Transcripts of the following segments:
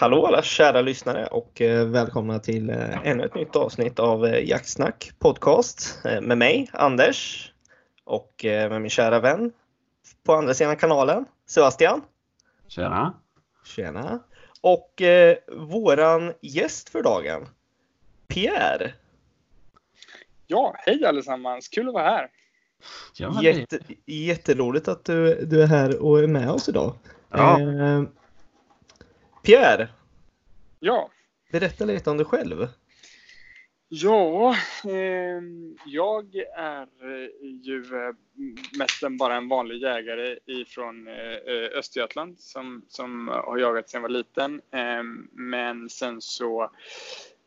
Hallå alla kära lyssnare och eh, välkomna till eh, ännu ett nytt avsnitt av eh, Jaktsnack podcast med mig, Anders, och med min kära vän på andra sidan kanalen, Sebastian. Tjena! Tjena! Och eh, våran gäst för dagen, Pierre. Ja, hej allesammans! Kul att vara här. Jätte, jätteroligt att du, du är här och är med oss idag. Ja. Eh, Pierre. Ja. Berätta lite om dig själv. Ja, eh, jag är ju eh, mest bara en vanlig jägare ifrån eh, Östergötland som, som har jagat sedan jag var liten. Eh, men sen så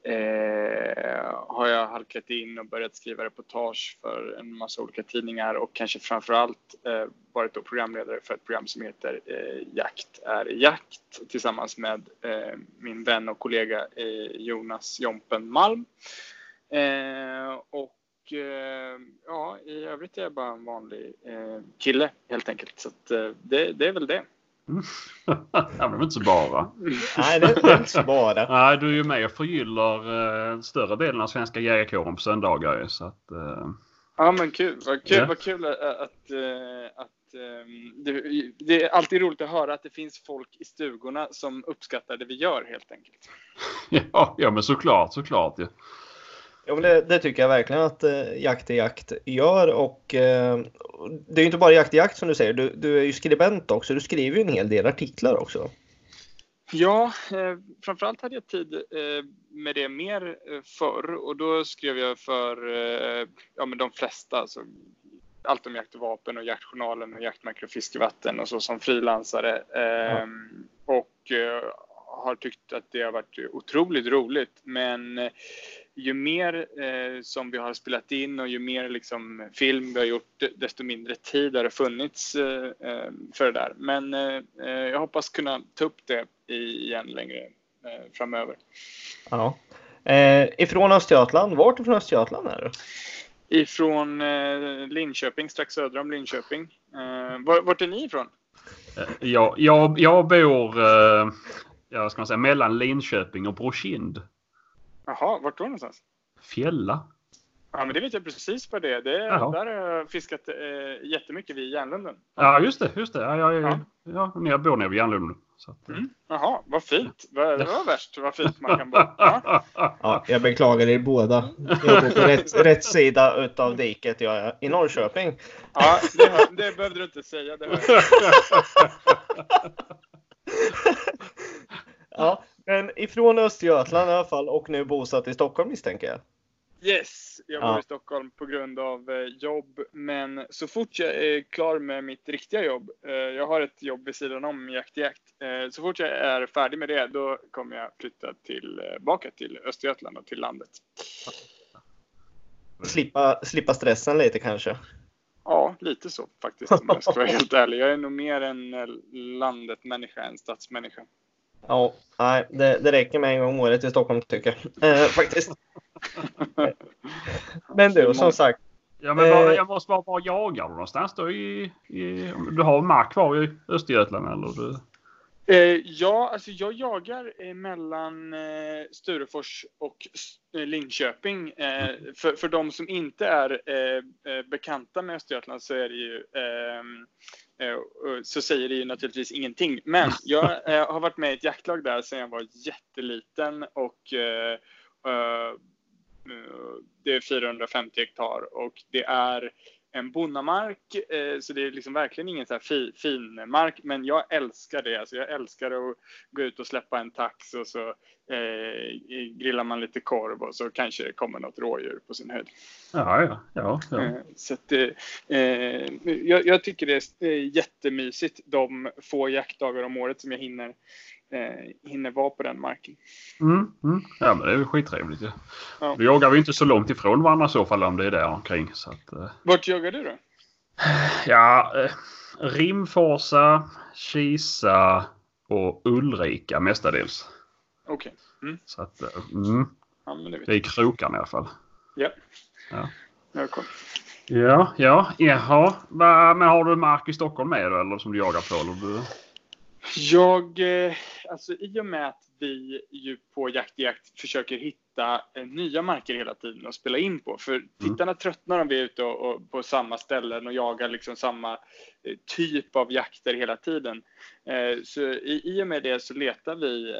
eh, har jag halkat in och börjat skriva reportage för en massa olika tidningar och kanske framförallt eh, varit då programledare för ett program som heter eh, Jakt är jakt tillsammans med eh, min vän och kollega eh, Jonas Jompen Malm. Eh, och eh, ja, i övrigt är jag bara en vanlig eh, kille helt enkelt. Så eh, det, det är väl det. ja, det är inte så bara. Nej, det är inte så bara. Nej, du är ju med och förgyller eh, större delen av svenska jägarkåren på söndagar. Så att, eh... Ja, men kul. Vad kul, ja. vad kul att, att, att det, det, är alltid roligt att höra att det finns folk i stugorna som uppskattar det vi gör helt enkelt. Ja, ja men såklart, såklart. Ja. Men det, det, tycker jag verkligen att eh, Jakt är jakt gör. Och, eh, det är ju inte bara Jakt är jakt som du säger. Du, du är ju skribent också. Du skriver ju en hel del artiklar också. Ja, eh, framförallt hade jag tid eh, med det mer eh, förr och då skrev jag för eh, ja, men de flesta. Alltså, allt om jakt och vapen och jaktjournalen och jaktmarker och fiskevatten och så som frilansare. Ja. Ehm, och eh, har tyckt att det har varit otroligt roligt. Men ju mer eh, som vi har spelat in och ju mer liksom, film vi har gjort, desto mindre tid har det funnits eh, eh för det där. Men eh, eh, jag hoppas kunna ta upp det igen längre eh, framöver. Ja. ifrån Östergötland, vart ifrån Östergötland är du? Ifrån Linköping, strax söder om Linköping. vart är ni ifrån? Jag, jag, jag bor jag ska man säga, mellan Linköping och Brokind. Jaha, vart då någonstans? Fjälla. Ja, men det vet jag precis vad det är. Det är där har jag fiskat eh, jättemycket vid Järnlunden. Ja, just det. Just det. Ja, ja, ja. ja. jag bor nere vid Järnlunden. Så att, mm. Jaha, vad fint. Det var värst vad fint man kan bo. Ja. ja, jag beklagar er båda. Jag bor på rätt, rätt sida utav diket. Jag är i Norrköping. Ja, det, hör, det behövde du inte säga. Det ja, men ifrån Östergötland i alla fall och nu bosatt i Stockholm misstänker jag. Yes, jag bor ja. i Stockholm på grund av eh, jobb. Men så fort jag är klar med mitt riktiga jobb, eh, jag har ett jobb vid sidan om Jakt Jakt. Eh, så fort jag är färdig med det, då kommer jag flytta tillbaka till Östergötland och till landet. Slippa, slippa stressen lite kanske? Ja, lite så faktiskt om jag ska vara helt ärlig. Jag är nog mer en landet-människa än stadsmänniska. Ja, nej, det, det räcker med en gång om året i Stockholm tycker jag. Eh, faktiskt. men du, som sagt. Ja, men bara, eh, jag måste bara, var jagar du någonstans då? I, i, du har mark kvar i Östergötland eller? Du... Eh, ja, alltså jag jagar mellan eh, Sturefors och eh, Linköping. Eh, för, för de som inte är eh, bekanta med Östergötland så är det ju ehm, så säger det ju naturligtvis ingenting. Men jag har varit med i ett jaktlag där sedan jag var jätteliten och det är 450 hektar och det är en bonnamark, eh, så det är liksom verkligen ingen så här fi, fin mark. Men jag älskar det. Alltså jag älskar att gå ut och släppa en tax och så eh, grillar man lite korv och så kanske det kommer något rådjur på sin höjd. Ja, ja, ja. ja. Eh, så att, eh, jag, jag, tycker det är jättemysigt de få jaktdagar om året som jag hinner eh, hinner vara på den marken. Mm, mm. Ja, men det är ju skittrevligt. Ja. Ja. Då jagar vi inte så långt ifrån varandra i så fall om det är där omkring. Så att, eh. Vart jagar du då? Ja, eh, Rimforsa, Kisa och Ulrika mestadels. Okej. Okay. Mm. Så att, eh, mm. ja, det, det är krokarna i alla fall. Ja. Ja. Ja, cool. Ja, ja, jaha. Men har du mark i Stockholm med eller som du jagar på? Eller du... Jag, eh, alltså i och med att vi ju på Jakt i Jakt försöker hitta eh, nya marker hela tiden att spela in på. För mm. tittarna tröttnar om vi är ute och, och på samma ställen och jagar liksom samma eh, typ av jakter hela tiden. Så i, i och med det så letar vi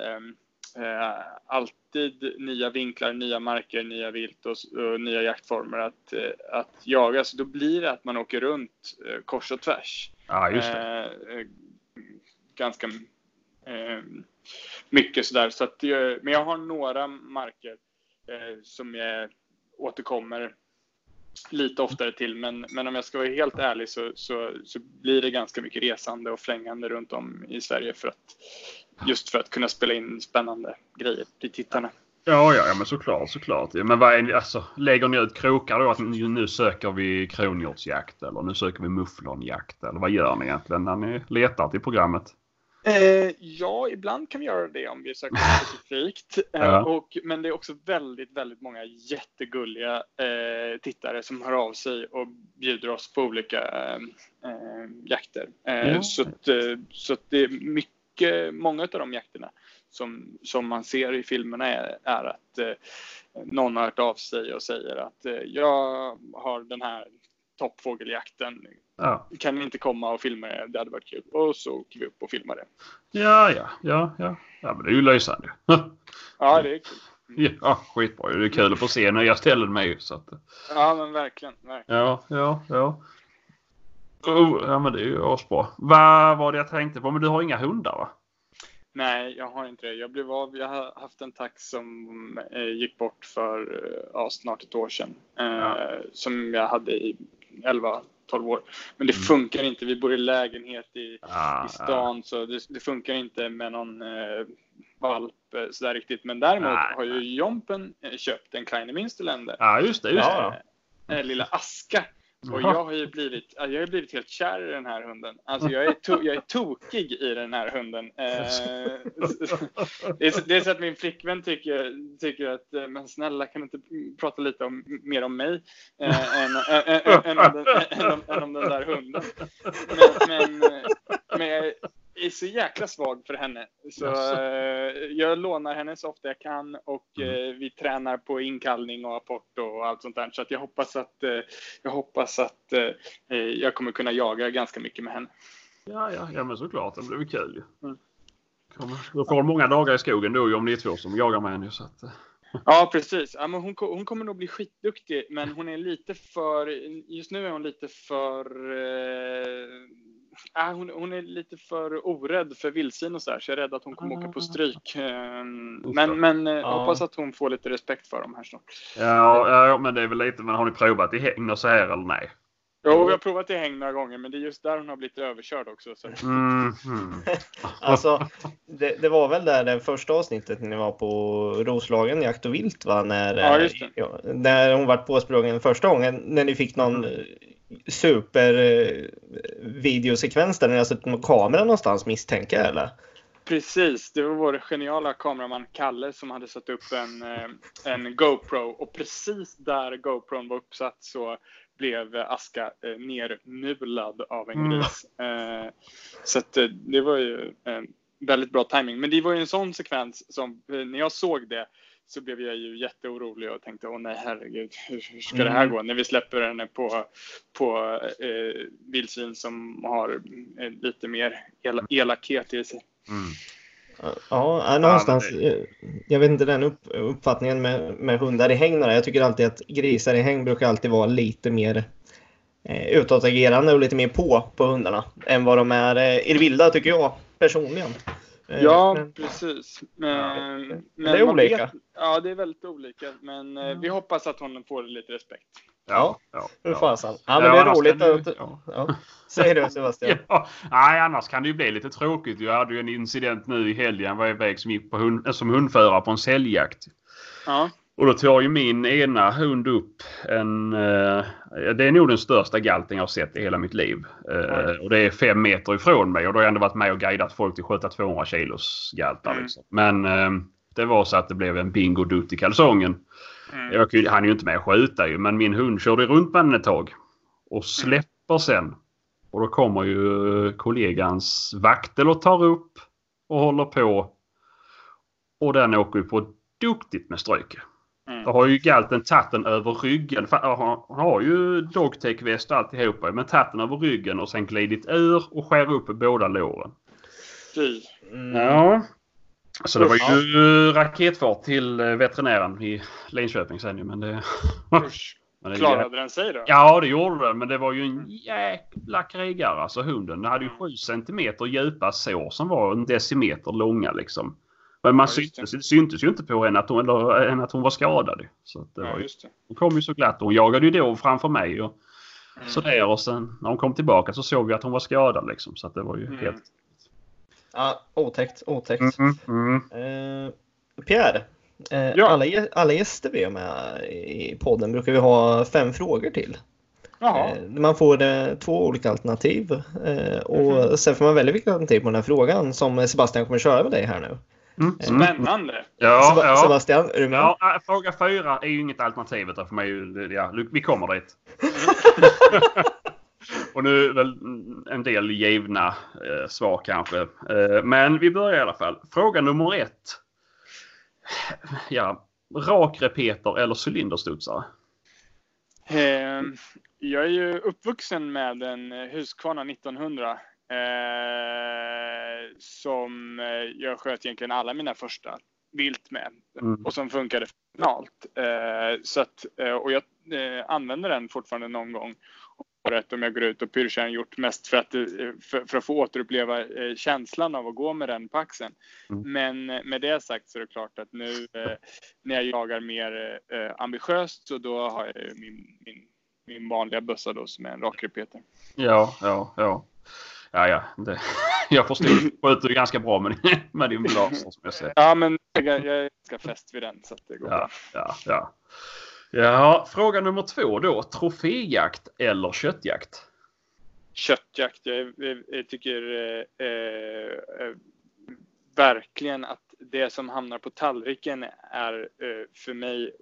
eh, alltid nya vinklar, nya marker, nya vilt och, och nya jaktformer att, att jaga. Så då blir det att man åker runt eh, kors och tvärs. Ja, ganska eh, mycket sådär. Så att, eh, men jag har några marker eh, som jag återkommer lite oftare till. Men, men om jag ska vara helt ärlig så, så, så blir det ganska mycket resande och flängande runt om i Sverige för att just för att kunna spela in spännande grejer till tittarna. Ja, ja, ja men såklart, såklart. men vad är, alltså, lägger ni ut krokar då att nu söker vi kronhjortsjakt eller nu söker vi mufflonjakt eller vad gör ni egentligen när ni letar till programmet? Eh, ja, ibland kan vi göra det om vi söker specifikt. Eh, ja. och, men det är också väldigt, väldigt många jättegulliga eh, tittare som hör av sig och bjuder oss på olika eh, eh jakter. Ja. Så, att, så att det är mycket, många av de jakterna som, som man ser i filmerna är, är att eh, någon har hört av sig och säger att eh, jag har den här toppfågeljakten. Ja. Kan ni inte komma och filma det? Det hade varit kul. Och så åker vi upp och filmar det. Ja, ja, ja, ja. Ja, men det är ju lysande. ja, det är kul. Ja, skitbra. Det är kul att få se nya ställen med ju. Så att... Ja, men verkligen. verkligen. Ja, ja, ja. Oh, ja, men det är ju asbra. Vad var det jag tänkte på? Men du har inga hundar va? Nej, jag har inte det. Jag blev av. Jag har haft en tax som eh, gick bort för eh, ja, snart ett år sedan. Eh, ja. Som jag hade i 11 12 år. Men det mm. funkar inte. Vi bor i lägenhet i, ah, i stan ah. så det, det, funkar inte med någon eh, valp eh, sådär riktigt. Men däremot ah, har ju Jompen eh, köpt en Kleine Minsterländer. Ja, just det. Just det. Eh, lilla Aska och jag har ju blivit, jag har blivit helt kär i den här hunden. Alltså jag är, to, jag är tokig i den här hunden. Eh, det, är, så, det är så att min flickvän tycker, tycker att, eh, men snälla kan du inte prata lite om, mer om mig eh, än, om den, än, om den där hunden. Men, men, men jag, är så jäkla svag för henne. Så eh, jag lånar henne så ofta jag kan och mm. eh, vi tränar på inkallning och apport och allt sånt där. Så att jag hoppas att, jag, hoppas att eh, jag kommer kunna jaga ganska mycket med henne. Ja, ja, ja men såklart. Det blir väl kul ju. Mm. Då får många dagar i skogen då om det är två som jagar med henne. Så att. Ja, precis. Ja, men hon, hon kommer nog bli skitduktig, men hon är lite för... Just nu är hon lite för... Eh, äh, hon, hon, är lite för orädd för vildsvin och så där, så jag är rädd att hon kommer åka på ah. stryk. Ehm, men, men eh, ja. hoppas att hon får lite respekt för dem här snart. Ja, ja, men det är väl lite, men har ni provat i hägn och så här eller nej? Jo, vi har provat i häng några gånger, men det är just där hon har blivit överkörd också. Så. Mm, mm. alltså, det, det, var väl där det första avsnittet när ni var på Roslagen Jakt och Vilt, va? När, ja, ja, när hon var påsprungen första gången, när ni fick någon mm super eh, där ni har suttit med kameran någonstans misstänker jag eller? Precis, det var vår geniala kameraman Kalle som hade satt upp en, eh, en GoPro och precis där GoPron var uppsatt så blev Aska eh, nermulad av en mm. gris. Mm. Så att det var ju väldigt bra timing. Men det var ju en sån sekvens som när jag såg det så blev jag ju jätteorolig och tänkte åh nej herregud hur, ska mm. det här mm. gå när vi släpper henne på, på eh, vildsvin som har eh, lite mer el elakhet i sig. Mm. Ja, någonstans. Jag vet inte den upp, uppfattningen med, med hundar i häng. Jag tycker alltid att grisar i häng brukar alltid vara lite mer eh, utåtagerande och lite mer på på hundarna än vad de är eh, i det vilda tycker jag personligen. Eh, ja, men, precis. Men, men det är olika. Vet, ja, det är väldigt olika. Men mm. vi hoppas att hon får lite respekt. Ja, ja. Hur fasen. Ja, men det är roligt att... Ja. Ja. Säg du Sebastian. ja. Nej, annars kan det ju bli lite tråkigt. Jag hade ju en incident nu i helgen. var iväg som gick på hund, som hundförare på en säljjakt. Ja. Och då tar ju min ena hund upp en... Eh, det är nog den största galten jag har sett i hela mitt liv. Eh, och det är fem meter ifrån mig och då har jag ändå varit med och guidat folk till att sköta 200 kilos galtar. Mm. Liksom. Men eh, det var så att det blev en bingo dutt i kalsongen. Mm. Jag hann ju inte med att skjuta ju men min hund körde runt med den ett tag. Och släpper sen Och då kommer ju kollegans vaktel och tar upp och håller på. Och den åker ju på duktigt med stryke. Mm. Då har ju galten tagit den över ryggen. För Han har ju dogtake-väst och alltihopa. Men tagit den över ryggen och sen glidit ur och skär upp båda låren. Fy. Mm. Ja. Så det var ju raketfart till eh, veterinären i Linköping sen ju. Men det... Men det Klarade den sig då? Ja, det gjorde den. Men det var ju en jäkla krigare alltså hunden. Den hade ju 7 centimeter djupa sår som var en decimeter långa liksom. Men man Ja, syntes, det syntes ju inte på henne att hon, eller, än att hon var skadad. Så att det Ja, var ju, just det. hon kom ju så glatt. Hon jagade ju då framför mig. Och, Mm. Sådär och sen när hon kom tillbaka så såg vi att hon var skadad liksom. Så att det var ju Mm. helt... Ja, otäckt, otäckt. Mm, mm. Eh, Pierre, eh, Ja. alla, alla gäster vi har med i podden brukar vi ha fem frågor till. Jaha. Eh, man får eh, två olika alternativ eh, och Mhm. sen får man välja vilket alternativ på den här frågan som Sebastian kommer köra med dig här nu. Mm, mm. Spännande. Ja, Seba- ja. Sebastian, är du med? Ja, äh, fråga fyra är ju inget alternativ för mig. Ja, vi kommer dit. Och nu är väl en del givna eh, svar kanske. Eh, men vi börjar i alla fall. Fråga nummer ett. Ja, rakrepeter eller cylinderstudsare? Eh, jag är ju uppvuxen med en Husqvarna 1900 eh, som eh, jag sköt egentligen alla mina första vilt med Mm. och som funkade fenomenalt. Eh, så att, eh, och jag eh, använder den fortfarande någon gång året om jag går ut och pyrschar gjort mest för att, för, för att få återuppleva känslan av att gå med den på axeln. Mm. Men med det sagt så är det klart att nu eh, när jag jagar mer eh, ambitiöst så då har jag min, min, min vanliga bössa då som är en rakrepeter. Ja, ja, ja. Ja, ja. Det, jag förstod. Skjuter ju ganska bra med, med din blaser som jag ser. Ja, men jag, jag är ganska fäst vid den så att det går Ja, bra. ja, ja. Ja, fråga nummer två då. Troféjakt eller köttjakt? köttjakt. Jag, jag, jag tycker eh, eh, verkligen att det som hamnar på tallriken är eh, för mig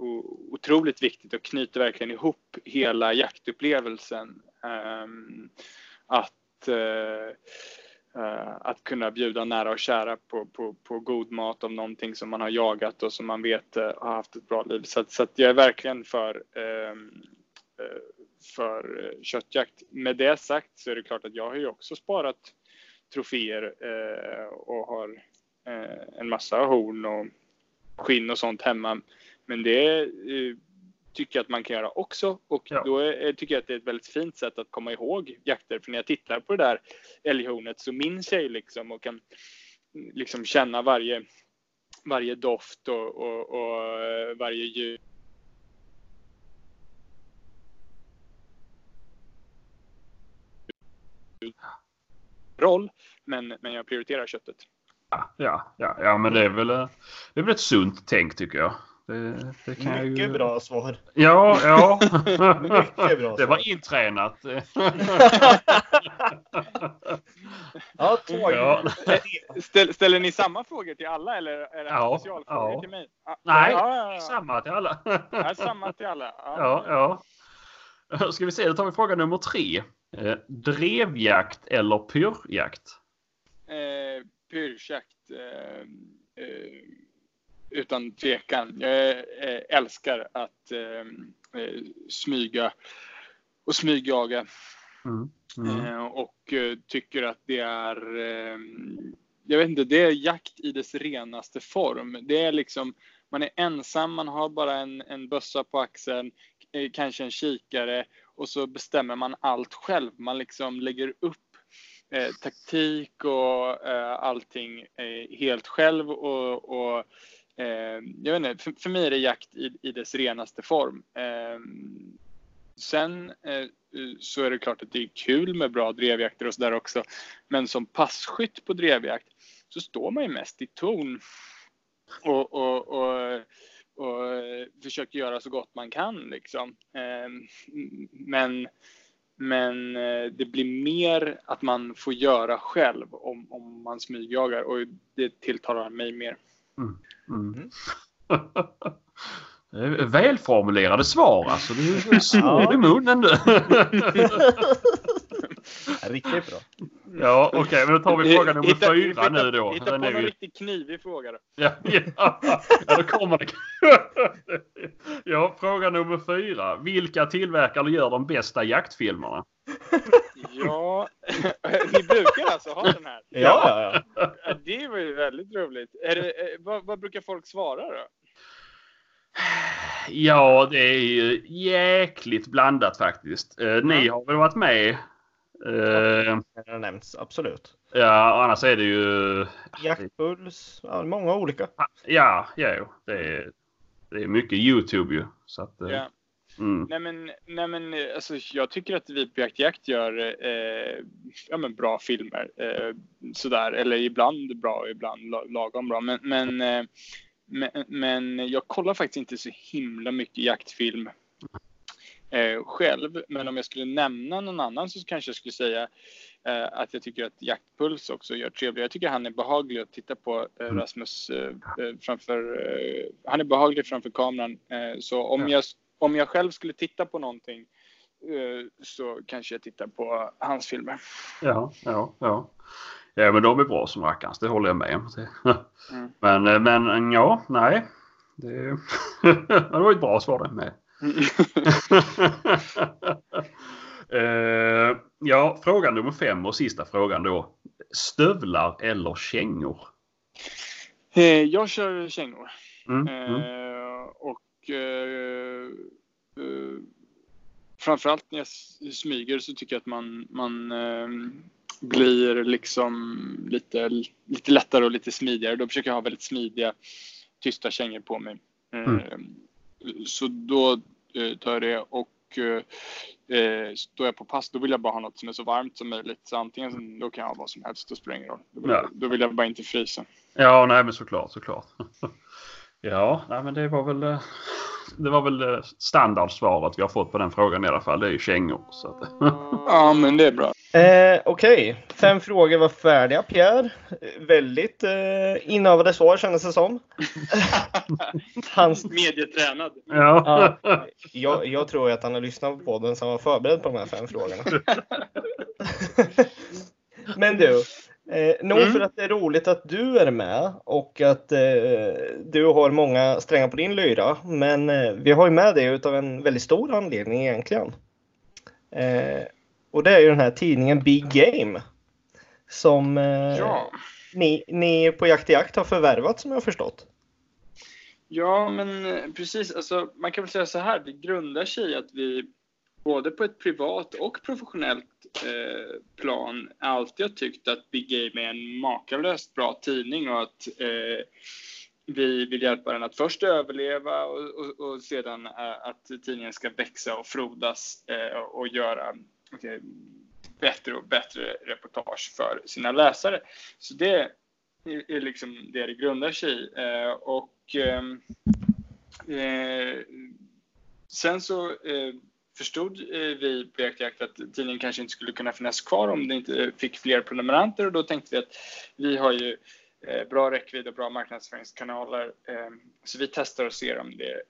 otroligt viktigt och knyter verkligen ihop hela jaktupplevelsen. Ehm, att eh, eh, att kunna bjuda nära och kära på, på, på god mat av någonting som man har jagat och som man vet eh, har haft ett bra liv. Så, så att jag är verkligen för ehm, för köttjakt. Med det sagt så är det klart att jag har ju också sparat troféer eh, och har eh, en massa horn och skinn och sånt hemma. Men det eh, tycker jag att man kan göra också och Ja. då är, tycker jag att det är ett väldigt fint sätt att komma ihåg jakter. För när jag tittar på det där älghornet så minns jag ju liksom och kan liksom känna varje, varje doft och, och, och eh, varje ljud roll. Men, men jag prioriterar köttet. Ja, ja, ja, men det är väl, eh, det är väl ett sunt tänk tycker jag. Det, det kan Mycket ju... bra svar. Ja, ja. Mycket bra Det var intränat. Ja, två. Ja. Ställ, ställer ni samma frågor till alla eller är det Ja, specialfrågor ja. till mig? Ja, Nej, ja, ja, ja. samma till alla. Ja, samma till alla. Ja, ja. Ska vi se, då tar vi fråga nummer tre. Eh, drevjakt eller pyrjakt? Eh, pyrschjakt. Eh, eh, utan tvekan. Jag eh, älskar att eh, eh, smyga och smygjaga. Mm. Mm. Eh, och tycker att det är, jag vet inte, det är jakt i dess renaste form. Det är liksom, man är ensam, man har bara en, en bössa på axeln, kanske en kikare och så bestämmer man allt själv. Man liksom lägger upp eh, taktik och eh, allting eh, helt själv och, och Ehm, jag vet inte, för, för mig är det jakt i, i dess renaste form. Eh, sen eh, så är det klart att det är kul med bra drevjakter och sådär också. Men som passkytt på drevjakt så står man ju mest i ton och, och, och, och försöker göra så gott man kan liksom. Ehm, men, men eh, det blir mer att man får göra själv om, om man smygjagar och det tilltalar mig mer. Mm. Det är Välformulerade svar alltså. Du är svår i munnen du. Riktigt bra. Ja, okej, okay, men då tar vi fråga nummer hitta, fyra hitta, nu då. Hitta på någon ju... riktigt knivig fråga då. Ja, ja, ja, då kommer det. ja, fråga nummer fyra. Vilka tillverkar eller gör de bästa jaktfilmerna? Ja, ni brukar alltså ha den här? Ja, ja, ja. Det var ju väldigt roligt. Är det, eh, vad, vad brukar folk svara då? Ja, det är ju jäkligt blandat faktiskt. Eh, ni har väl varit med? Eh, det har nämnts, absolut. Ja, annars är det ju... Jaktpuls, ja, många olika. Ja, ja det är, det är mycket YouTube ju. Så att, ja. Mm. Nej men, nej men alltså, jag tycker att vi på Jakt gör eh, ja, men bra filmer. Eh, sådär, eller ibland bra, ibland lagom bra. Men, men eh, men, men jag kollar faktiskt inte så himla mycket jaktfilm eh, själv. Men om jag skulle nämna någon annan så kanske jag skulle säga eh, att jag tycker att Jaktpuls också gör trevligt. Jag tycker han är behaglig att titta på, eh, mm. Rasmus, eh, eh, framför, eh, han är behaglig framför kameran. så om, ja. jag, om jag själv skulle titta på någonting så kanske jag tittar på hans filmer. Ja, ja, ja. Ja men de är bra som rackarns, det håller jag med om. Mm. Men, eh, men ja, nej. Det, det var ett bra svar det med. uh, ja, fråga nummer fem och sista frågan då. Stövlar eller kängor? Jag kör kängor. Mm, uh, mm. Och framförallt när jag smyger så tycker jag att man, man blir liksom lite, lite lättare och lite smidigare. Då försöker jag ha väldigt smidiga tysta kängor på mig. Mm. Eh, så då eh, tar jag det och eh, står jag på pass då vill jag bara ha något som är så varmt som möjligt. Så antingen då kan jag ha vad som helst, då spelar ingen roll. Då vill, ja. då vill jag bara inte frysa. Ja, nej men såklart, såklart. ja, nej men det var väl det var väl standardsvaret vi har fått på den frågan i alla fall. Det är ju kängor. Så att... ja, men det är bra. Eh, Okej, okay. fem frågor var färdiga Pierre. Väldigt eh, inövade svar kändes det som. Hans... Medietränad. Ja. ja jag, jag, tror att han har lyssnat på podden så han var förberedd på de här fem frågorna. Men du, eh, nog mm. för att det är roligt att du är med och att eh, du har många strängar på din lyra. Men eh, vi har ju med dig utav en väldigt stor anledning egentligen. Eh, och det är ju den här tidningen Big Game. Som eh, ja. ni, ni på Jakt i Jakt har förvärvat som jag har förstått. Ja, men eh, precis. Alltså, man kan väl säga så här, det grundar sig i att vi både på ett privat och professionellt eh, plan alltid har tyckt att Big Game är en makalöst bra tidning och att eh, vi vill hjälpa den att först överleva och, och, och sedan eh, att tidningen ska växa och frodas eh, och göra bättre och bättre reportage för sina läsare. Så det är liksom det det grundar sig i. Eh, och ehm, eh, sen så eh, förstod eh, vi på Jakt att tidningen kanske inte skulle kunna finnas kvar om det inte fick fler prenumeranter och då tänkte vi att vi har ju eh, bra räckvidd och bra marknadsföringskanaler. Eh, så vi testar och ser om det,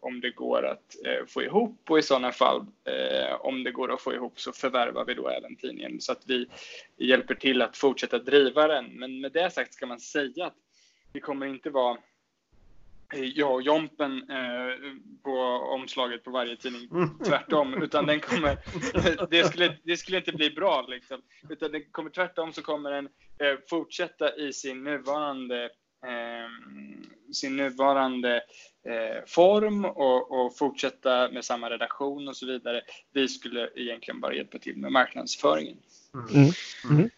om det går att få ihop och i sådana fall om det går att få ihop så förvärvar vi då även tidningen så att vi hjälper till att fortsätta driva den. Men med det sagt ska man säga att det kommer inte vara jag och Jompen eh, på omslaget på varje tidning. Mm. Tvärtom, utan den kommer, det skulle, det skulle inte bli bra liksom. Utan den kommer tvärtom så kommer den eh, fortsätta i sin nuvarande, eh, sin nuvarande eh, form och, och, fortsätta med samma redaktion och så vidare. Vi skulle egentligen bara hjälpa till med marknadsföringen. Mm. Mm.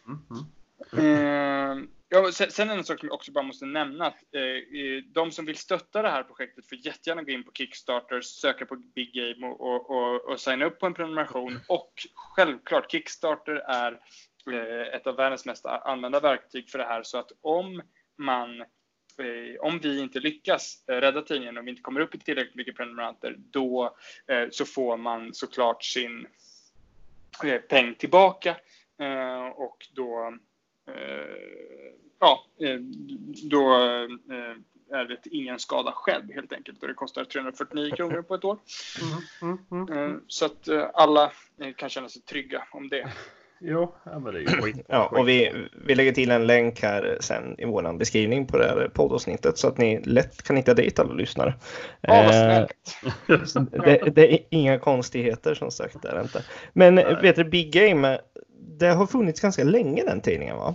mm. Ja, sen en sak som jag också bara måste nämna. Att, eh, de som vill stötta det här projektet får jättegärna gå in på Kickstarter, söka på Big Game och, och, och, och signa upp på en prenumeration. Och självklart, Kickstarter är eh, ett av världens mest använda verktyg för det här. Så att om man eh, om vi inte lyckas eh, rädda tidningen, om vi inte kommer upp i tillräckligt mycket prenumeranter, då eh, så får man såklart sin eh, peng tillbaka och då ja, eh, då eh, är det ingen skada själv helt enkelt och det kostar 349 kronor på ett år. Mm, mm, mm, mm. Eh, så att alla kan känna sig trygga om det. Jo, ja, men det är ju skit. Ja, och vi, vi lägger till en länk här sen i vår beskrivning på det här poddavsnittet så att ni lätt kan hitta dit alla lyssnare. Ja, vad Eh, snällt. det, det är inga konstigheter som sagt. Där inte. Men vet du, Big Game, det har funnits ganska länge den tidningen va?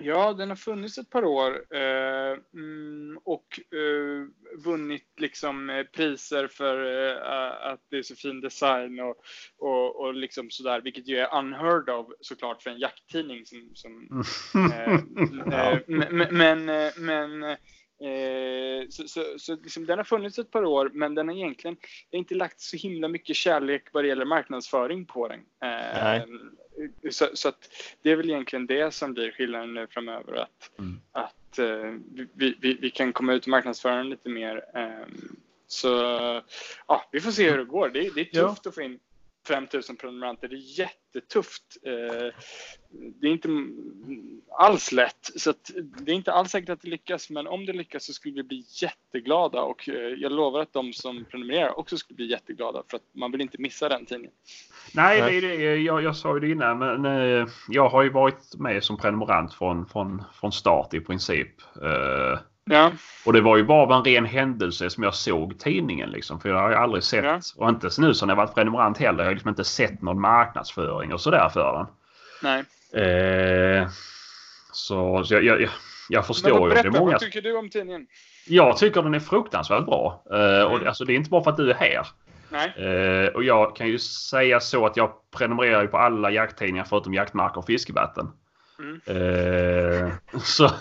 Ja, den har funnits ett par år eh, mm, och eh, vunnit liksom eh, priser för eh, att det är så fin design och, och, och liksom sådär, vilket ju är unheard of såklart för en jakttidning som, som eh, eh, men, men, eh, men eh, så, så, så liksom, den har funnits ett par år, men den har egentligen har inte lagt så himla mycket kärlek vad det gäller marknadsföring på den. Eh, Nej. Så, så att det är väl egentligen det som blir skillnaden nu framöver. Att, Mm. att eh, vi, vi, vi kan komma ut och marknadsföra den lite mer. ehm, så ja, vi får se hur det går. Det, är- det är Ja. tufft att få in 5000 prenumeranter. Det är jättetufft. Eh, det är inte alls lätt. Så att det är inte alls säkert att det lyckas. Men om det lyckas så skulle vi bli jätteglada. Och eh, jag lovar att de som prenumererar också skulle bli jätteglada. För att man vill inte missa den tidningen. Nej, det är det. Jag, jag sa ju det innan, men eh, jag har ju varit med som prenumerant från, från, från start i princip. Ja, och det var ju bara en ren händelse som jag såg tidningen liksom. För jag har ju aldrig sett, Ja. och inte nu som jag varit prenumerant heller, jag har liksom inte sett någon marknadsföring och sådär för den. nej. Eh, så så jag, jag, jag, jag Men förstår vad, ju. Det berätta, är många... vad tycker du om tidningen? Jag tycker den är fruktansvärt bra. Eh, och Mm. alltså, det är inte bara för att du är här. Eh, och jag kan ju säga så att jag prenumererar ju på alla jakttidningar förutom Jaktmarker och Fiskevatten. Mm. Eh, så...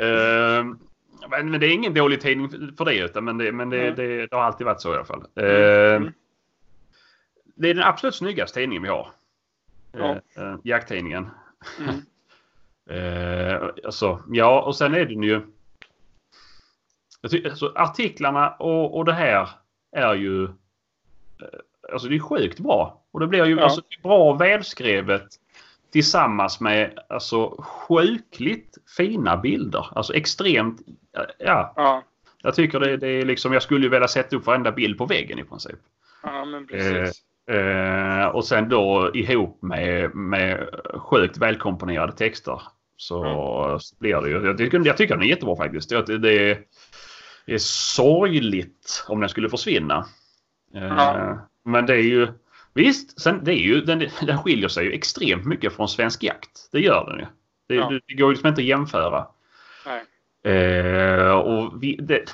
eh, men, det är ingen dålig tidning för det utan men det, men det, Mm. det, det har alltid varit så i alla fall. Eh, Mm. Det är den absolut snyggaste tidningen vi har. Ja. Eh, eh, jakttidningen. Mm. Alltså, ja, och sen är den ju... Alltså, artiklarna och, och det här är ju... Alltså det är sjukt bra. Och det blir ju Ja. alltså, bra välskrivet tillsammans med alltså sjukligt fina bilder. Alltså extremt... eh, Ja, Ja, jag tycker det, det är liksom... Jag skulle ju vilja sätta upp varenda bild på väggen i princip. ja men precis. Eh, och sen då ihop med, med sjukt välkomponerade texter. Så, så blir det ju. Jag tycker, jag tycker den är jättebra faktiskt. Det, det, det är, det är sorgligt om den skulle försvinna. Eh, Ja. Men det är ju... Visst, sen, det är ju, den, den skiljer sig ju extremt mycket från svensk jakt. Det gör den ju. Det, Ja. det, går ju liksom inte att jämföra. Eh, och vi, det,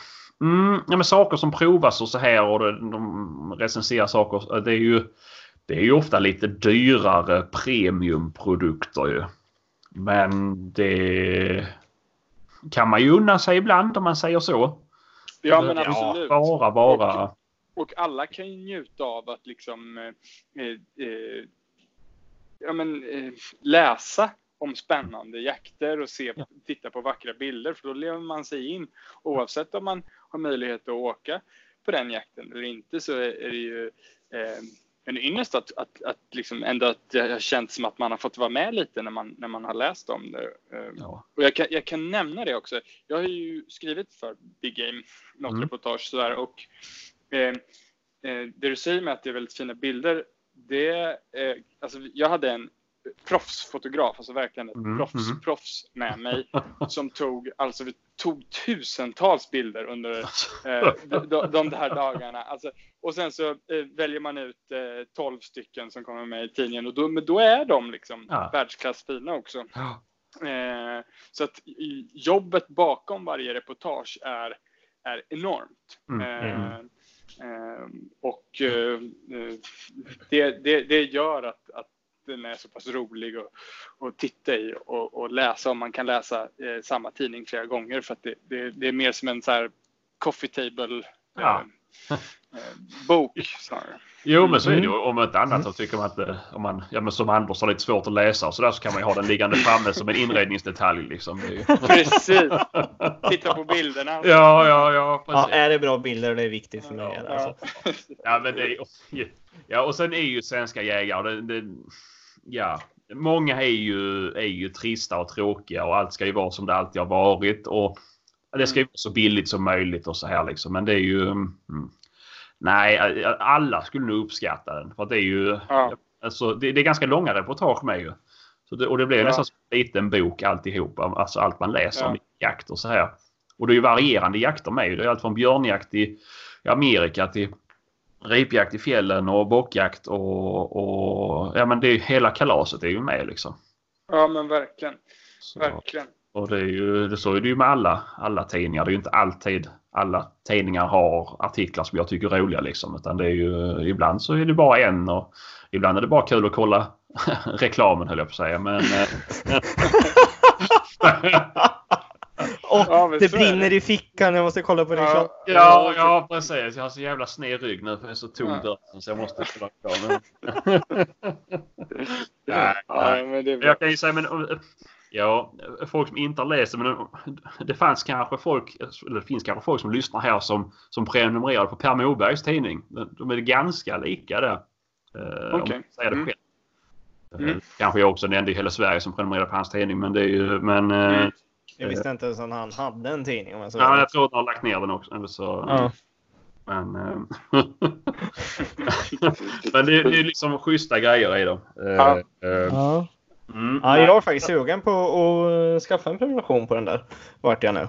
mm, ja, men saker som provas och så här och det, de recenserar saker. Det är ju, det är ju ofta lite dyrare premiumprodukter ju. Men det kan man ju unna sig ibland om man säger så. Ja, men absolut. bara, bara. Och alla kan ju njuta av att liksom eh, eh, ja, men, eh, läsa om spännande jakter och se, titta på vackra bilder för då lever man sig in. Oavsett om man har möjlighet att åka på den jakten eller inte så är, är det ju eh, en ynnest att, att, att liksom ändå att det har känts som att man har fått vara med lite när man, när man har läst om det. Eh, Ja. och jag kan, jag kan nämna det också. Jag har ju skrivit för Big Game, något Mm. reportage sådär och eh, eh, det du säger med att det är väldigt fina bilder, det eh, alltså jag hade en proffsfotograf, alltså verkligen ett Mm, proffs, mm. proffs med mig som tog, alltså vi tog tusentals bilder under eh, de, de, de där dagarna. Alltså, och sen så eh, väljer man ut eh, 12 stycken som kommer med i tidningen och då, men då är de liksom Ja. världsklassfina också. Ja. Eh, så att jobbet bakom varje reportage är, är enormt. Mm, Eh, eh, och eh, det, det, det gör att, att den är så pass rolig att, att titta i och, och läsa om man kan läsa eh, samma tidning flera gånger för att det, det, det är mer som en så här coffee table Ja. Eh, bok snarare. Jo men så är det ju. Mm. Om inte annat så tycker man att eh, om man, ja, men som Anders har lite svårt att läsa och så där så kan man ju ha den liggande framme som en inredningsdetalj liksom. Precis! Titta på bilderna. Ja, ja, ja. Ja, är det bra bilder det är viktigt för mig. Ja. Alltså. Ja, men det är, ja, och sen är ju svenska jägare, det, det, ja, många är ju, är ju trista och tråkiga och allt ska ju vara som det alltid har varit och det ska ju vara så billigt som möjligt och så här liksom. Men det är ju, mm, nej, alla skulle nog uppskatta den för det är ju, Ja. Alltså, det, det är ganska långa reportage med ju. Så det, och det blir Ja. nästan som en liten bok alltihop. Alltså allt man läser Ja. om jakt och så här. Och det är ju varierande jakter med. ju. Det är allt från björnjakt i, i Amerika till ripjakt i fjällen och bockjakt och, och ja men det är hela kalaset är ju med liksom. Ja, men verkligen. Så, Verkligen. och det är ju det så är det ju med alla, alla tidningar. Det är ju inte alltid alla tidningar har artiklar som jag tycker är roliga liksom. Utan det är ju ibland så är det bara en och ibland är det bara kul att kolla reklamen höll jag på att säga. Men, eh, Åh, Ja, men det brinner det. i fickan. Jag måste kolla på din Ja. Ja, ja precis. Jag har så jävla sned rygg nu för jag är så tom Ja. dörren så jag måste kolla kvar. Men, Ja, Nej, men det är bra. jag kan ju säga men ja, folk som inte har läst det men det fanns kanske folk, eller det finns kanske folk som lyssnar här som, som prenumererade på Per Morbergs tidning. De är ganska lika där. Eh, Okej. man säger det Mm. själv. Eh, Mm. Kanske jag också den enda i hela Sverige som prenumererar på hans tidning men det är ju men eh, Mm. Jag visste inte ens att han hade en tidning. Om jag ja, jag tror att han har lagt ner den också. Eller så, Ja. Men, men det, det är liksom schyssta grejer i dem. Ja. eh, Ja. Mm. Ja, jag är faktiskt sugen på att skaffa en prenumeration på den där. Vart jag nu.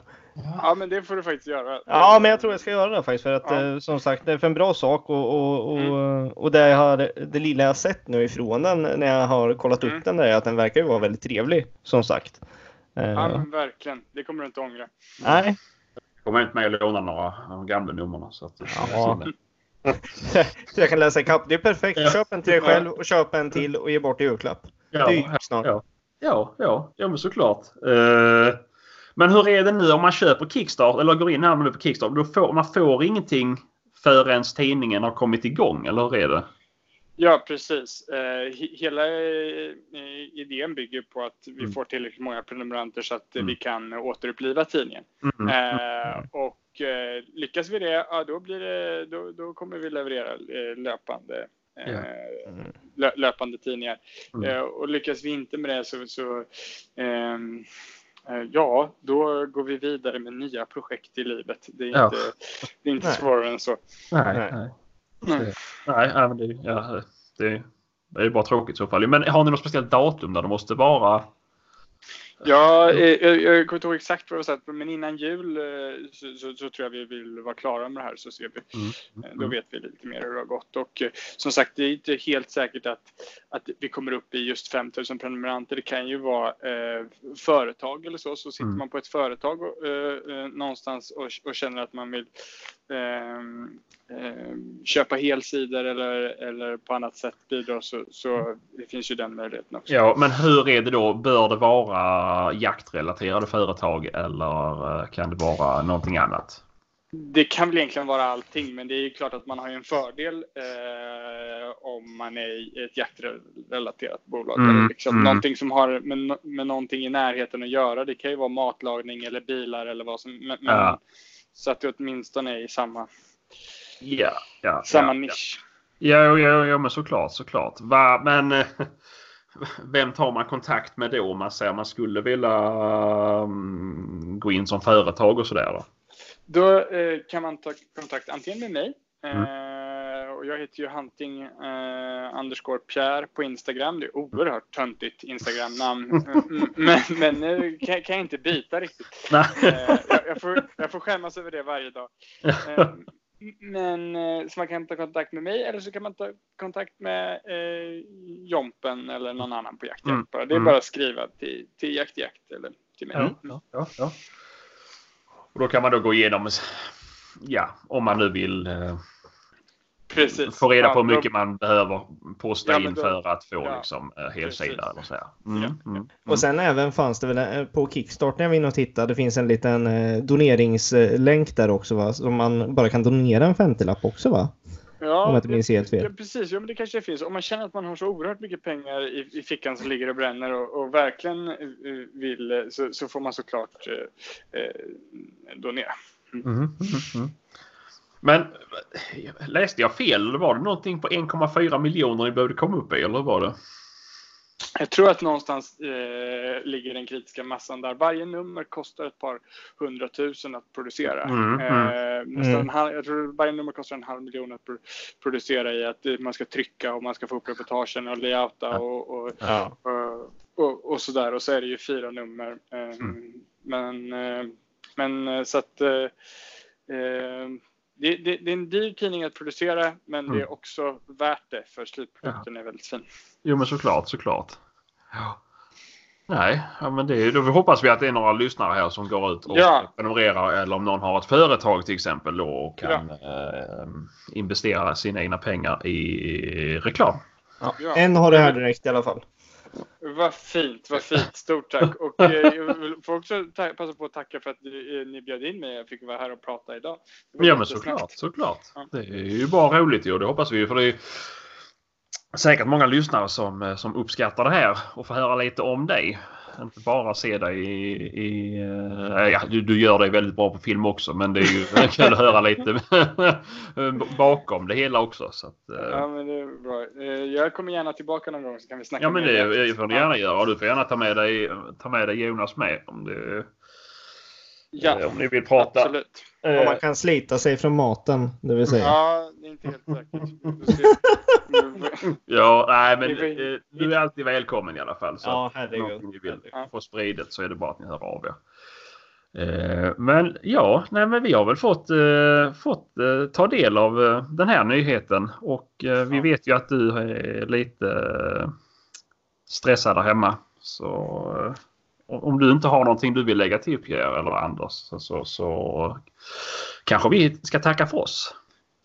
Ja, men det får du faktiskt göra. Ja, men jag tror jag ska göra det faktiskt. För att Ja. eh, som sagt, det är för en bra sak och, och, och, Mm. och det, jag har, det lilla jag sett nu ifrån den när jag har kollat Mm. upp den där är att den verkar ju vara väldigt trevlig. Som sagt. Eh, Ja, men verkligen. Det kommer du inte ångra. Nej, kommer inte med och låna några av gamla numren. Så att, Ja. så jag kan läsa ikapp. Det är perfekt. Ja. Köp en till dig själv och köp en till och ge bort i julklapp. Ja, det är ju snart. ja, ja, ja, ja, men såklart. Eh, men hur är det nu om man köper Kickstart eller går in här nu på Kickstart? Då får, man får ingenting förrän tidningen har kommit igång, eller hur är det? Ja, precis. Eh, he- hela eh, idén bygger på att vi Mm. får tillräckligt många prenumeranter så att eh, Mm. vi kan återuppliva tidningen. Mm. Eh, och eh, lyckas vi det, ja, då, blir det då, då kommer vi leverera löpande, Ja. Mm. lö, löpande tidningar. Mm. Eh, och lyckas vi inte med det så, så eh, ja, då går vi vidare med nya projekt i livet. Det är Ja. inte, det är inte Nej. svårare än så. Nej, Nej. nej. Nej. Nej, nej, men det, ja, det, det är bara tråkigt i så fall. Men har ni något speciellt datum där det måste vara? Ja, eh, jag, jag kommer inte ihåg exakt vad det var sagt, men innan jul eh, så, så, så tror jag vi vill vara klara med det här så ser vi. Mm. Eh, Då vet vi lite mer hur det har gått. Och eh, som sagt, det är inte helt säkert att, att vi kommer upp i just 5000 prenumeranter. Det kan ju vara eh, företag eller så. Så sitter Mm. man på ett företag och, eh, eh, någonstans och, och känner att man vill köpa helsidor eller, eller på annat sätt bidra så, så det finns ju den möjligheten också. Ja, men hur är det då? Bör det vara jaktrelaterade företag eller eh, kan det vara någonting annat? Det kan väl egentligen vara allting, men det är ju klart att man har en fördel eh, om man är i ett jaktrelaterat bolag. Mm, liksom mm. Någonting som har med, med någonting i närheten att göra. Det kan ju vara matlagning eller bilar eller vad som men- Ja. Så att det åtminstone är i samma, Ja, ja. samma ja, nisch. Ja, ja, ja, men såklart, såklart. Va, men eh, vem tar man kontakt med då om man säger man skulle vilja um, gå in som företag och sådär? Då? Då eh, kan man ta kontakt antingen med mig Mm. eh, och jag heter ju Hunting eh, underscore Pierre på Instagram. Det är oerhört töntigt Instagram-namn. Mm, men men nu kan, kan jag inte byta riktigt. Jag, jag, får, jag får skämmas över det varje dag. Eh, men eh, så man kan ta kontakt med mig eller så kan man ta kontakt med eh, Jompen eller någon annan på Jakt Mm. Det är mm. bara att skriva till, till Jakt Jakt eller till mig. Ja, ja, ja, ja. Och då kan man då gå igenom, ja, om man nu vill eh, Precis. få reda på hur mycket man behöver posta Ja, men in då- för att få ja, liksom, eh, helsida eller så. Mm, Ja, mm, Och sen även fanns det väl eh, på Kickstart när jag var inne och tittade. Det finns en liten eh, doneringslänk där också va? Som man bara kan donera en 50-lapp också va? Ja, Om jag inte minns helt fel. Ja, precis, ja, men det kanske det finns. Om man känner att man har så oerhört mycket pengar i, i fickan som ligger och bränner och, och verkligen vill så, så får man såklart eh, eh, donera. Mm, mm, mm. Men läste jag fel eller var det någonting på 1,4 miljoner ni behövde komma upp i eller vad var det? jag tror att någonstans eh, ligger den kritiska massan där. Varje nummer kostar ett par hundratusen att producera. Mm, eh, nästan Mm. halv, jag tror varje nummer kostar en halv miljon att pro producera i att eh, man ska trycka och man ska få upp reportagen och layouta och, och, Ja. och, och, och sådär. Och så är det ju fyra nummer. Eh, Mm. Men, eh, men eh, så att eh, eh, det, det, det är en dyr tidning att producera men det Mm. är också värt det för slutprodukten är väldigt fin. Jo men såklart, såklart. Ja. Nej, ja, men det är, då hoppas vi att det är några lyssnare här som går ut och Ja. prenumererar eller om någon har ett företag till exempel då och kan eh, investera sina egna pengar i reklam. Ja. Ja. En har det här direkt i alla fall. Vad fint, vad fint. Stort tack. Och eh, jag vill får också ta- passa på att tacka för att eh, ni bjöd in mig. Jag fick vara här och prata idag. Ja men såklart, såklart. Ja. Det är ju bara roligt ju och det hoppas vi ju för det är säkert många lyssnare som, eh, som uppskattar det här och får höra lite om dig. Inte bara se dig i... i eh, ja, du, du gör dig väldigt bra på film också men det är ju kul att höra lite bakom det hela också. Så att, eh, Ja, men det är bra. Eh, Jag kommer gärna tillbaka någon gång så kan vi snacka Ja men det jakt. får du gärna göra. Du får gärna ta med dig, ta med dig Jonas med om, du, Ja, om ni vill prata. absolut. Om Eh, man kan slita sig från maten, det vill säga. Ja, det är inte helt säkert. Ja, nej men eh, du är alltid välkommen i alla fall. Så Ja, att är det herregud. någonting ni vill få spridet så är det bara att ni hör av er. Eh, Men ja, nej, men vi har väl fått, fått ta del av den här nyheten och vi vet ju att du är lite stressad där hemma. Så om du inte har någonting du vill lägga till Pierre eller Anders så, så, så kanske vi ska tacka för oss.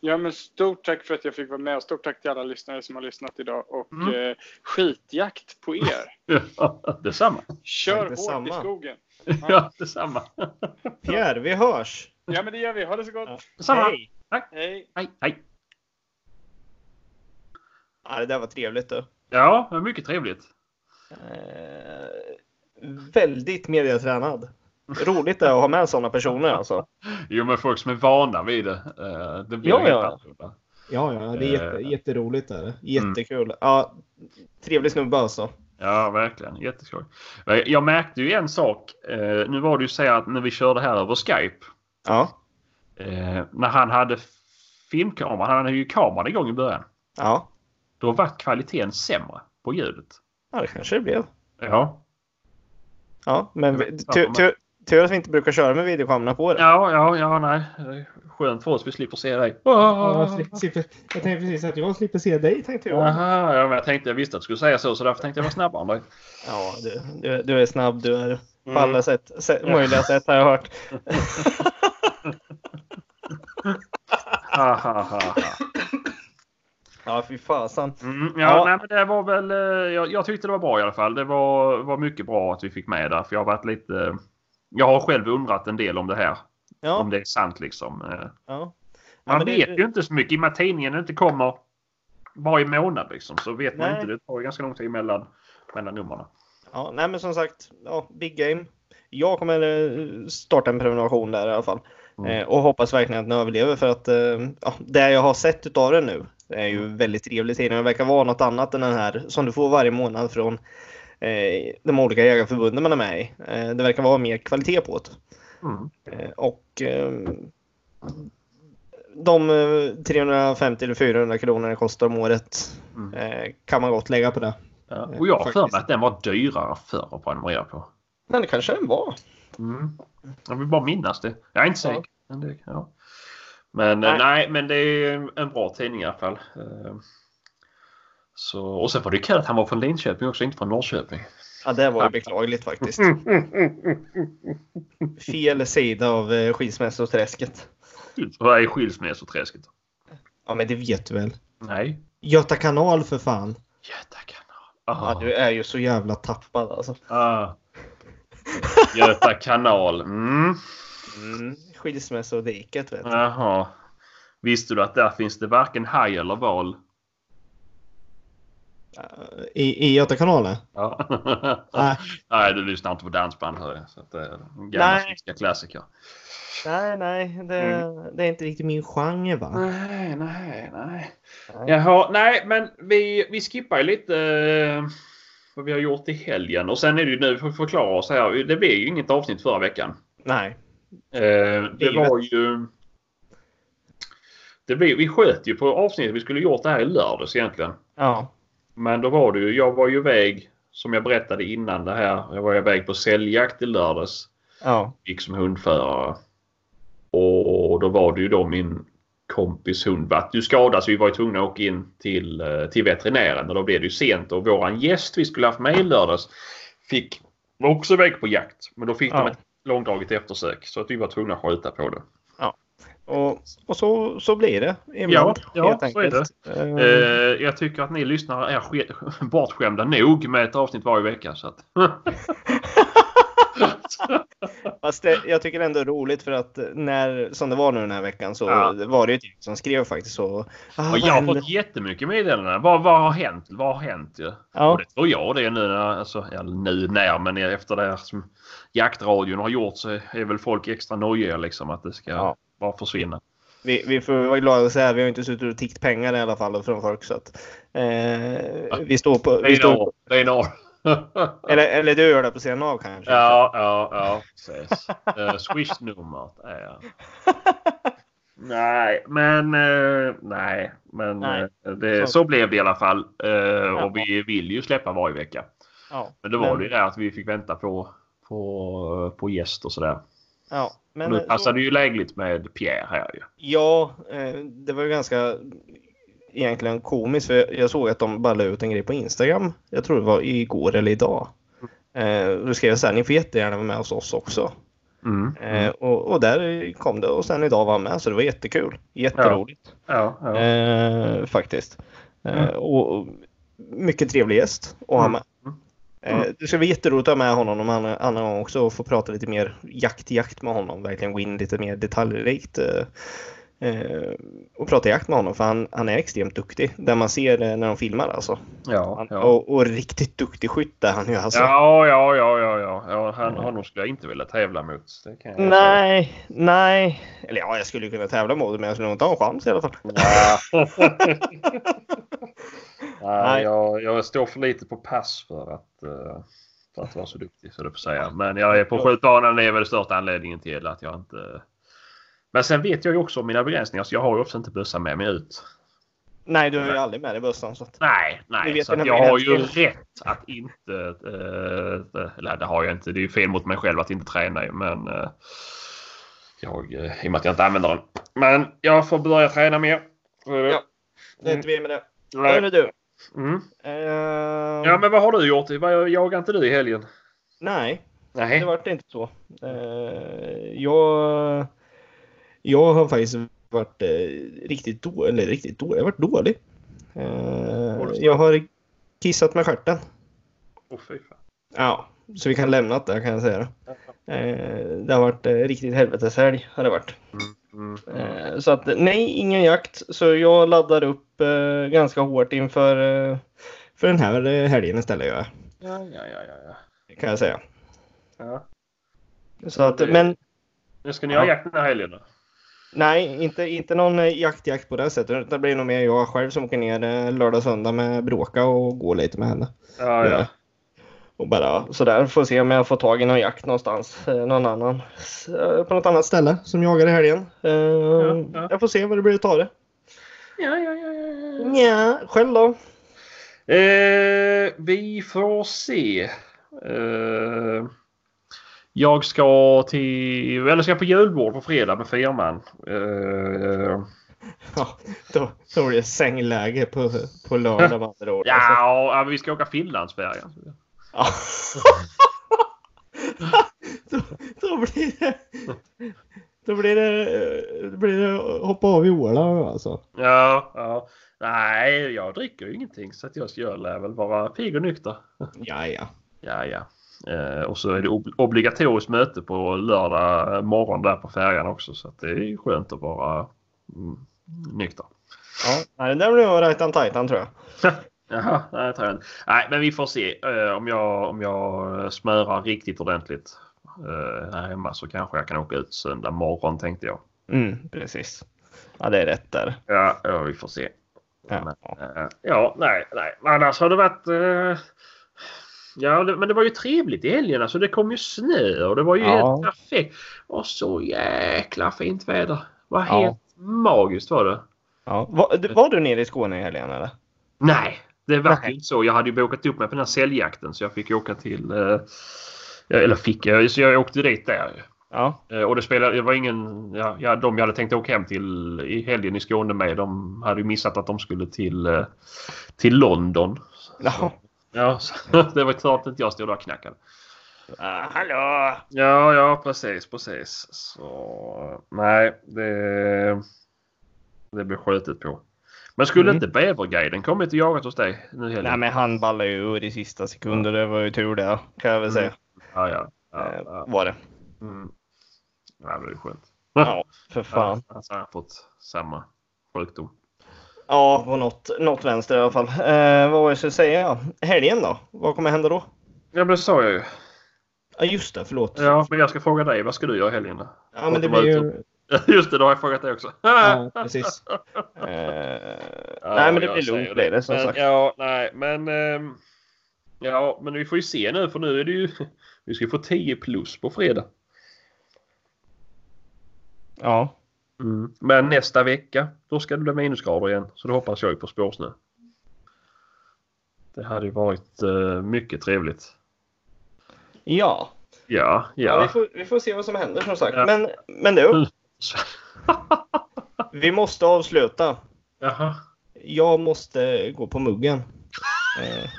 Ja, men stort tack för att jag fick vara med och stort tack till alla lyssnare som har lyssnat idag och Mm. eh, skitjakt på er. Detsamma. Kör Ja, hårt detsamma. i skogen. Ja, detsamma. Pierre, vi hörs! Ja, men det gör vi. Ha det så gott. Ja. Detsamma. Hej! Hej. Hej, hej. Ja, det där var trevligt du. Ja, det var mycket trevligt. Eh, väldigt mediatränad. Roligt att ha med sådana personer alltså. Jo, men folk som är vana vid det. eh, Det blir Ja, helt ja. annorlunda. Ja, ja, det är jätte, Eh. jätteroligt. Är det. Jättekul. Ja, trevlig snubbe alltså. Ja, verkligen. Jätteskoj. Jag märkte ju en sak. eh, Nu var det ju så att när vi körde här över Skype. Ja, eh, När han hade filmkameran, han hade ju kameran igång i början. ja. Då var kvaliteten sämre på ljudet. ja det kanske det blev. Ja, Ja, men tur, att vi inte brukar köra med videokameran på det. ja, ja, ja nej. Skönt för oss, vi slipper se dig. Ja, jag slipper- jag tänkte precis att jag slipper se dig, tänkte jag. Jaha, ja, men jag tänkte jag visste att du skulle säga så, så därför tänkte jag vara snabbare än dig. Ja, du, du, du är snabb, du är på Mm. alla sätt, sätt, Ja. möjliga sätt har jag hört. Ha, ha, ha, ha. Ja, fy fasen. Mm, ja, Ja. Nej, men det var väl, eh, jag, jag tyckte det var bra i alla fall. Det var, var mycket bra att vi fick med det. För jag har varit lite... Jag har själv undrat en del om det här. Om Ja, det är sant liksom. Eh, ja. Man det- vet ju inte så mycket i och med att tidningen inte kommer varje månad liksom. Så vet man Nej. inte. Det tar ganska lång tid mellan, mellan numren. Ja, nej men som sagt, ja, big game. Jag kommer eh, starta en prenumeration där i alla fall. Mm. Eh, och hoppas verkligen att den överlever för att eh, ja, det jag har sett utav den nu är ju väldigt trevlig tidning. Det verkar vara något annat än den här som du får varje månad från eh, de olika jägarförbunden man är med i. Eh, det verkar vara mer kvalitet på det. Mm. Eh, och eh, de eh, 350 eller 400 kronor det kostar om året Mm. eh, kan man gott lägga på det. Ja. Och jag har för mig att den var dyrare förr att prenumerera på. Men det kanske den var. Mm. Jag vill bara minnas det. Jag är inte säker. Det, ja. Men Nej. nej. nej, men det är en- bra tidning i alla fall. Eh, Så, och sen var det kul att han var från Linköping också, inte från Norrköping. Ja, det var ju beklagligt faktiskt. Fel sida av eh, skilsmässoträsket. Vad är skilsmässoträsket? Ja, men det vet du väl? Nej. Göta kanal för fan. Göta kanal. Ja, Ah. du är ju så jävla tappad alltså. Ah. Göta kanal. Mm. Mm. Skilsmässodiket vet du. Jaha. Visste du att där finns det varken haj eller val? I, i Göta kanalen? Ja. Nej. Nej, du lyssnar inte på dansband hör jag. Så att en gamla Nej. svenska klassiker. Nej, nej, det, Mm. det är inte riktigt min genre va? Nej, nej, nej. Nej. Jaha, nej, men vi, vi skippar ju lite. eh, vad vi har gjort i helgen. Och sen är det ju nu, för att förklara oss här. Det blev ju inget avsnitt förra veckan. Nej. Eh, det var ju... Det blev, vi sköt ju på avsnittet. Vi skulle gjort det här i lördags egentligen. Ja. Men då var det ju, jag var ju iväg som jag berättade innan det här. Jag var iväg på säljjakt i lördags. Ja. Gick som hundförare. Och då var det ju då min kompis hund vart ju skadad så vi var ju tvungna att åka in till, eh, till veterinären och då blev det ju sent och våran gäst vi skulle haft med i lördags fick, var också iväg på jakt. Men då fick Ja. de ett långdraget eftersök så att vi var tvungna att skjuta på det. Och, och så, så blir det ibland. Ja, ja, helt så är det. Eh, Eh, jag tycker att ni lyssnare är bortskämda nog med ett avsnitt varje vecka. Så att, Fast det, jag tycker ändå det är roligt för att när, som det var nu den här veckan så Ja. var det ju ett gäng som skrev faktiskt så. Ah, och jag har fått jättemycket meddelanden. Vad, vad har hänt? Vad har hänt? Ja. Och det tror jag det är nu när, alltså, ja, nu när, men efter det här som jaktradion har gjort så är väl folk extra nojiga liksom att det ska Ja. bara försvinna. vi, vi får vara glada att säga vi har inte suttit och tiggt pengar i alla fall från folk. Så att, eh, vi står på... Vi står, norr. Eller, eller du gör det på sidan av kanske? ja, ja, ja. Precis. Uh, Swish-numret är... Nej, men eh, nej, men Nej. eh, det, Så- så blev det i alla fall. Eh, och vi vill ju släppa varje vecka. Ja, Men det var men- det ju det att vi fick vänta på, på, på gäst och sådär. Ja, men, nu eh, passar så- ju lägligt med Pierre här ju. Ja, det var ju ganska egentligen komiskt för jag såg att de bara la ut en grej på Instagram. Jag tror det var igår eller idag. Eh, då skrev jag så här, ni får jättegärna vara med hos oss också. Mm. Eh, och, och där kom det och sen idag var han med så det var jättekul. Jätteroligt Ja, ja. eh, faktiskt. Eh, Mm. och, mycket trevlig gäst att ha med. Mm. Eh, det ska bli jätteroligt att ha med honom någon annan, annan gång också och få prata lite mer jakt-jakt med honom. Verkligen gå in lite mer detaljrikt eh, eh, och prata jakt med honom för han, han är extremt duktig. Där man ser det när de filmar alltså. ja, Han, ja. och, och riktigt duktig skytt är han ju alltså. Ja, ja, ja, ja, ja. ja han, honom skulle jag inte vilja tävla mot. Det kan jag säga. Nej, nej. Eller ja, jag skulle kunna tävla mot det men jag skulle nog inte ha en chans i alla fall. Ja. Nej. Nej, jag, jag står för lite på pass för att, eh, för att vara så duktig så det får säga. Men jag är på skjutbanan. Det är väl största anledningen till att jag inte... Men sen vet jag ju också om mina begränsningar så jag har ju också inte bössan med mig ut. Nej, du har ju aldrig med dig bössan. Så att... Nej, nej. vet Så jag har ju rätt att inte... eh, eller det har jag inte. Det är ju fel mot mig själv att inte träna ju, men... eh, jag, eh, I och med att jag inte använder den. Men jag får börja träna mer. Ja. Det är inte vi med det. Nej. Hörru du. Mm. Eh, Ja, men vad har du gjort? Jagar inte du i helgen? Nej, Nej. det vart inte så. Eh, jag, jag har faktiskt varit eh, riktigt dålig. Eller riktigt dålig. Jag har varit dålig. Eh, jag har kissat med stjärten. Åh, fy fan. Ja, så vi kan lämna det kan jag säga. Eh, det har varit eh, riktigt helveteshelg. Har det varit. Mm. Eh, så att nej, ingen jakt. Så jag laddar upp eh, ganska hårt inför för den här helgen istället. Ja, ja, ja, ja, ja. kan jag säga. ja. Så att, men Nu ska ni ha jakt den här helgen då? Nej, inte, inte någon eh, jakt-jakt på det sättet. Det blir nog mer jag själv som åker ner eh, lördag söndag med Bråka och går lite med henne. Ja, ja. Och bara sådär, får se om jag får tag i någon jakt någonstans. Eh, någon annan. På något annat ställe som jagar i helgen. Eh, ja. Jag får se vad det blir att ta det. Ja, ja, ja, ja, ja. Själv då? Eh, vi får se. Eh, jag ska till, eller ska på julbord på fredag med firman. Eh, Ja, då, då blir det sängläge på, på lördag med andra ord. ja, vi ska åka Finlandsfärjan. Ja. då, då blir det... Då blir det, då blir det hoppa av i Åland alltså. Ja, ja. Nej, jag dricker ju ingenting så att jag, jag lär väl vara pigg och nykter. Ja, ja. Ja, ja. Eh, och så är det ob- obligatoriskt möte på lördag morgon där på färjan också så det är skönt att vara mm, nykter. ja det där blir nog on titan tror jag. Jaha, nej, jag tror jag inte. Nej, men vi får se. Eh, om, jag, om jag smörar riktigt ordentligt eh, här hemma så kanske jag kan åka ut söndag morgon tänkte jag. Mm, precis. Ja, det är rätt där. Ja, ja vi får se. Ja. Men, ja, nej, nej. Men Annars har det varit... Ja, men det var ju trevligt i helgen. Alltså, det kom ju snö och det var ju Ja. helt perfekt. Och så jäkla fint väder. Det var Ja. helt magiskt var det. Ja. Var, var du nere i Skåne i helgen eller? Nej, det var ju inte så. Jag hade ju bokat upp mig på den här säljjakten så jag fick åka till... Eh, eller fick jag, så jag åkte dit där. Ja. Eh, och det spelade, det var ingen... Ja, ja, de jag hade tänkt åka hem till i helgen i Skåne med de hade ju missat att de skulle till, eh, till London. ja. Ja, det var klart att jag stod där och knackade. Ah, hallå! Ja, ja precis, precis. Så nej, det, det blir skjutet på. Men skulle Mm. inte bäverguiden kommit och jagat hos dig nu i helgen? Nej men han ballade ju ur i sista sekunder. Det var ju tur det kan jag väl säga. Ja, ja. ja, Eh, ja. Var det. Mm. ja det är skönt. Ja, för fan. Ja, alltså, jag har fått samma sjukdom. Ja, på något, något vänster i alla fall. Eh, vad var jag skulle säga? Helgen då? Vad kommer hända då? Ja, men det sa jag ju. Ja, just det. Förlåt. Ja, men jag ska fråga dig. Vad ska du göra i helgen då? Ja, men det blir ju... Just det, då har jag frågat dig också. Ja, precis. Eh, nej, men det blir lugnt blir det som men, sagt. Ja, nej, men... ehm, ja, men vi får ju se nu för nu är det ju... Vi ska få 10 plus på fredag. Ja. Men nästa vecka, då ska det bli minusgrader igen. Så då hoppas jag på spårsnö. Det hade ju varit eh, mycket trevligt. Ja. Ja, ja. ja. vi, får, vi får se vad som händer som sagt. Ja. Men, men du, vi måste avsluta. Jaha. Jag måste gå på muggen. Eh,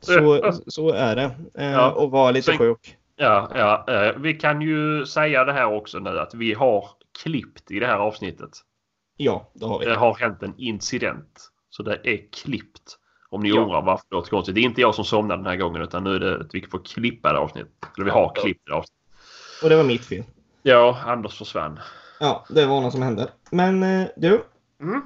så, så är det. Eh, Ja. Och vara lite Sen- sjuk. Ja, ja. Vi kan ju säga det här också nu att vi har klippt i det här avsnittet. Ja, det har vi. Det har hänt en incident. Så det är klippt. Om ni Ja. undrar varför det låter konstigt. Det är inte jag som somnade den här gången utan nu är det att vi får klippa det avsnittet. Eller vi har Ja. klippt det avsnittet. Och det var mitt fel. Ja, Anders försvann. Ja, det var något som hände. Men eh, du, Mm.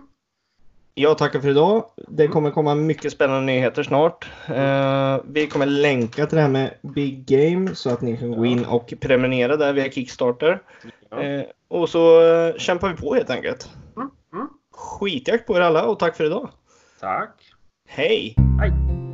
Jag tackar för idag. Det kommer komma mycket spännande nyheter snart. Eh, vi kommer länka till det här med Big Game så att ni kan gå in och prenumerera där via Kickstarter. Eh, och så eh, kämpar vi på helt enkelt. Mm. Mm. Skitjakt på er alla och tack för idag. Tack. Hej! Hej.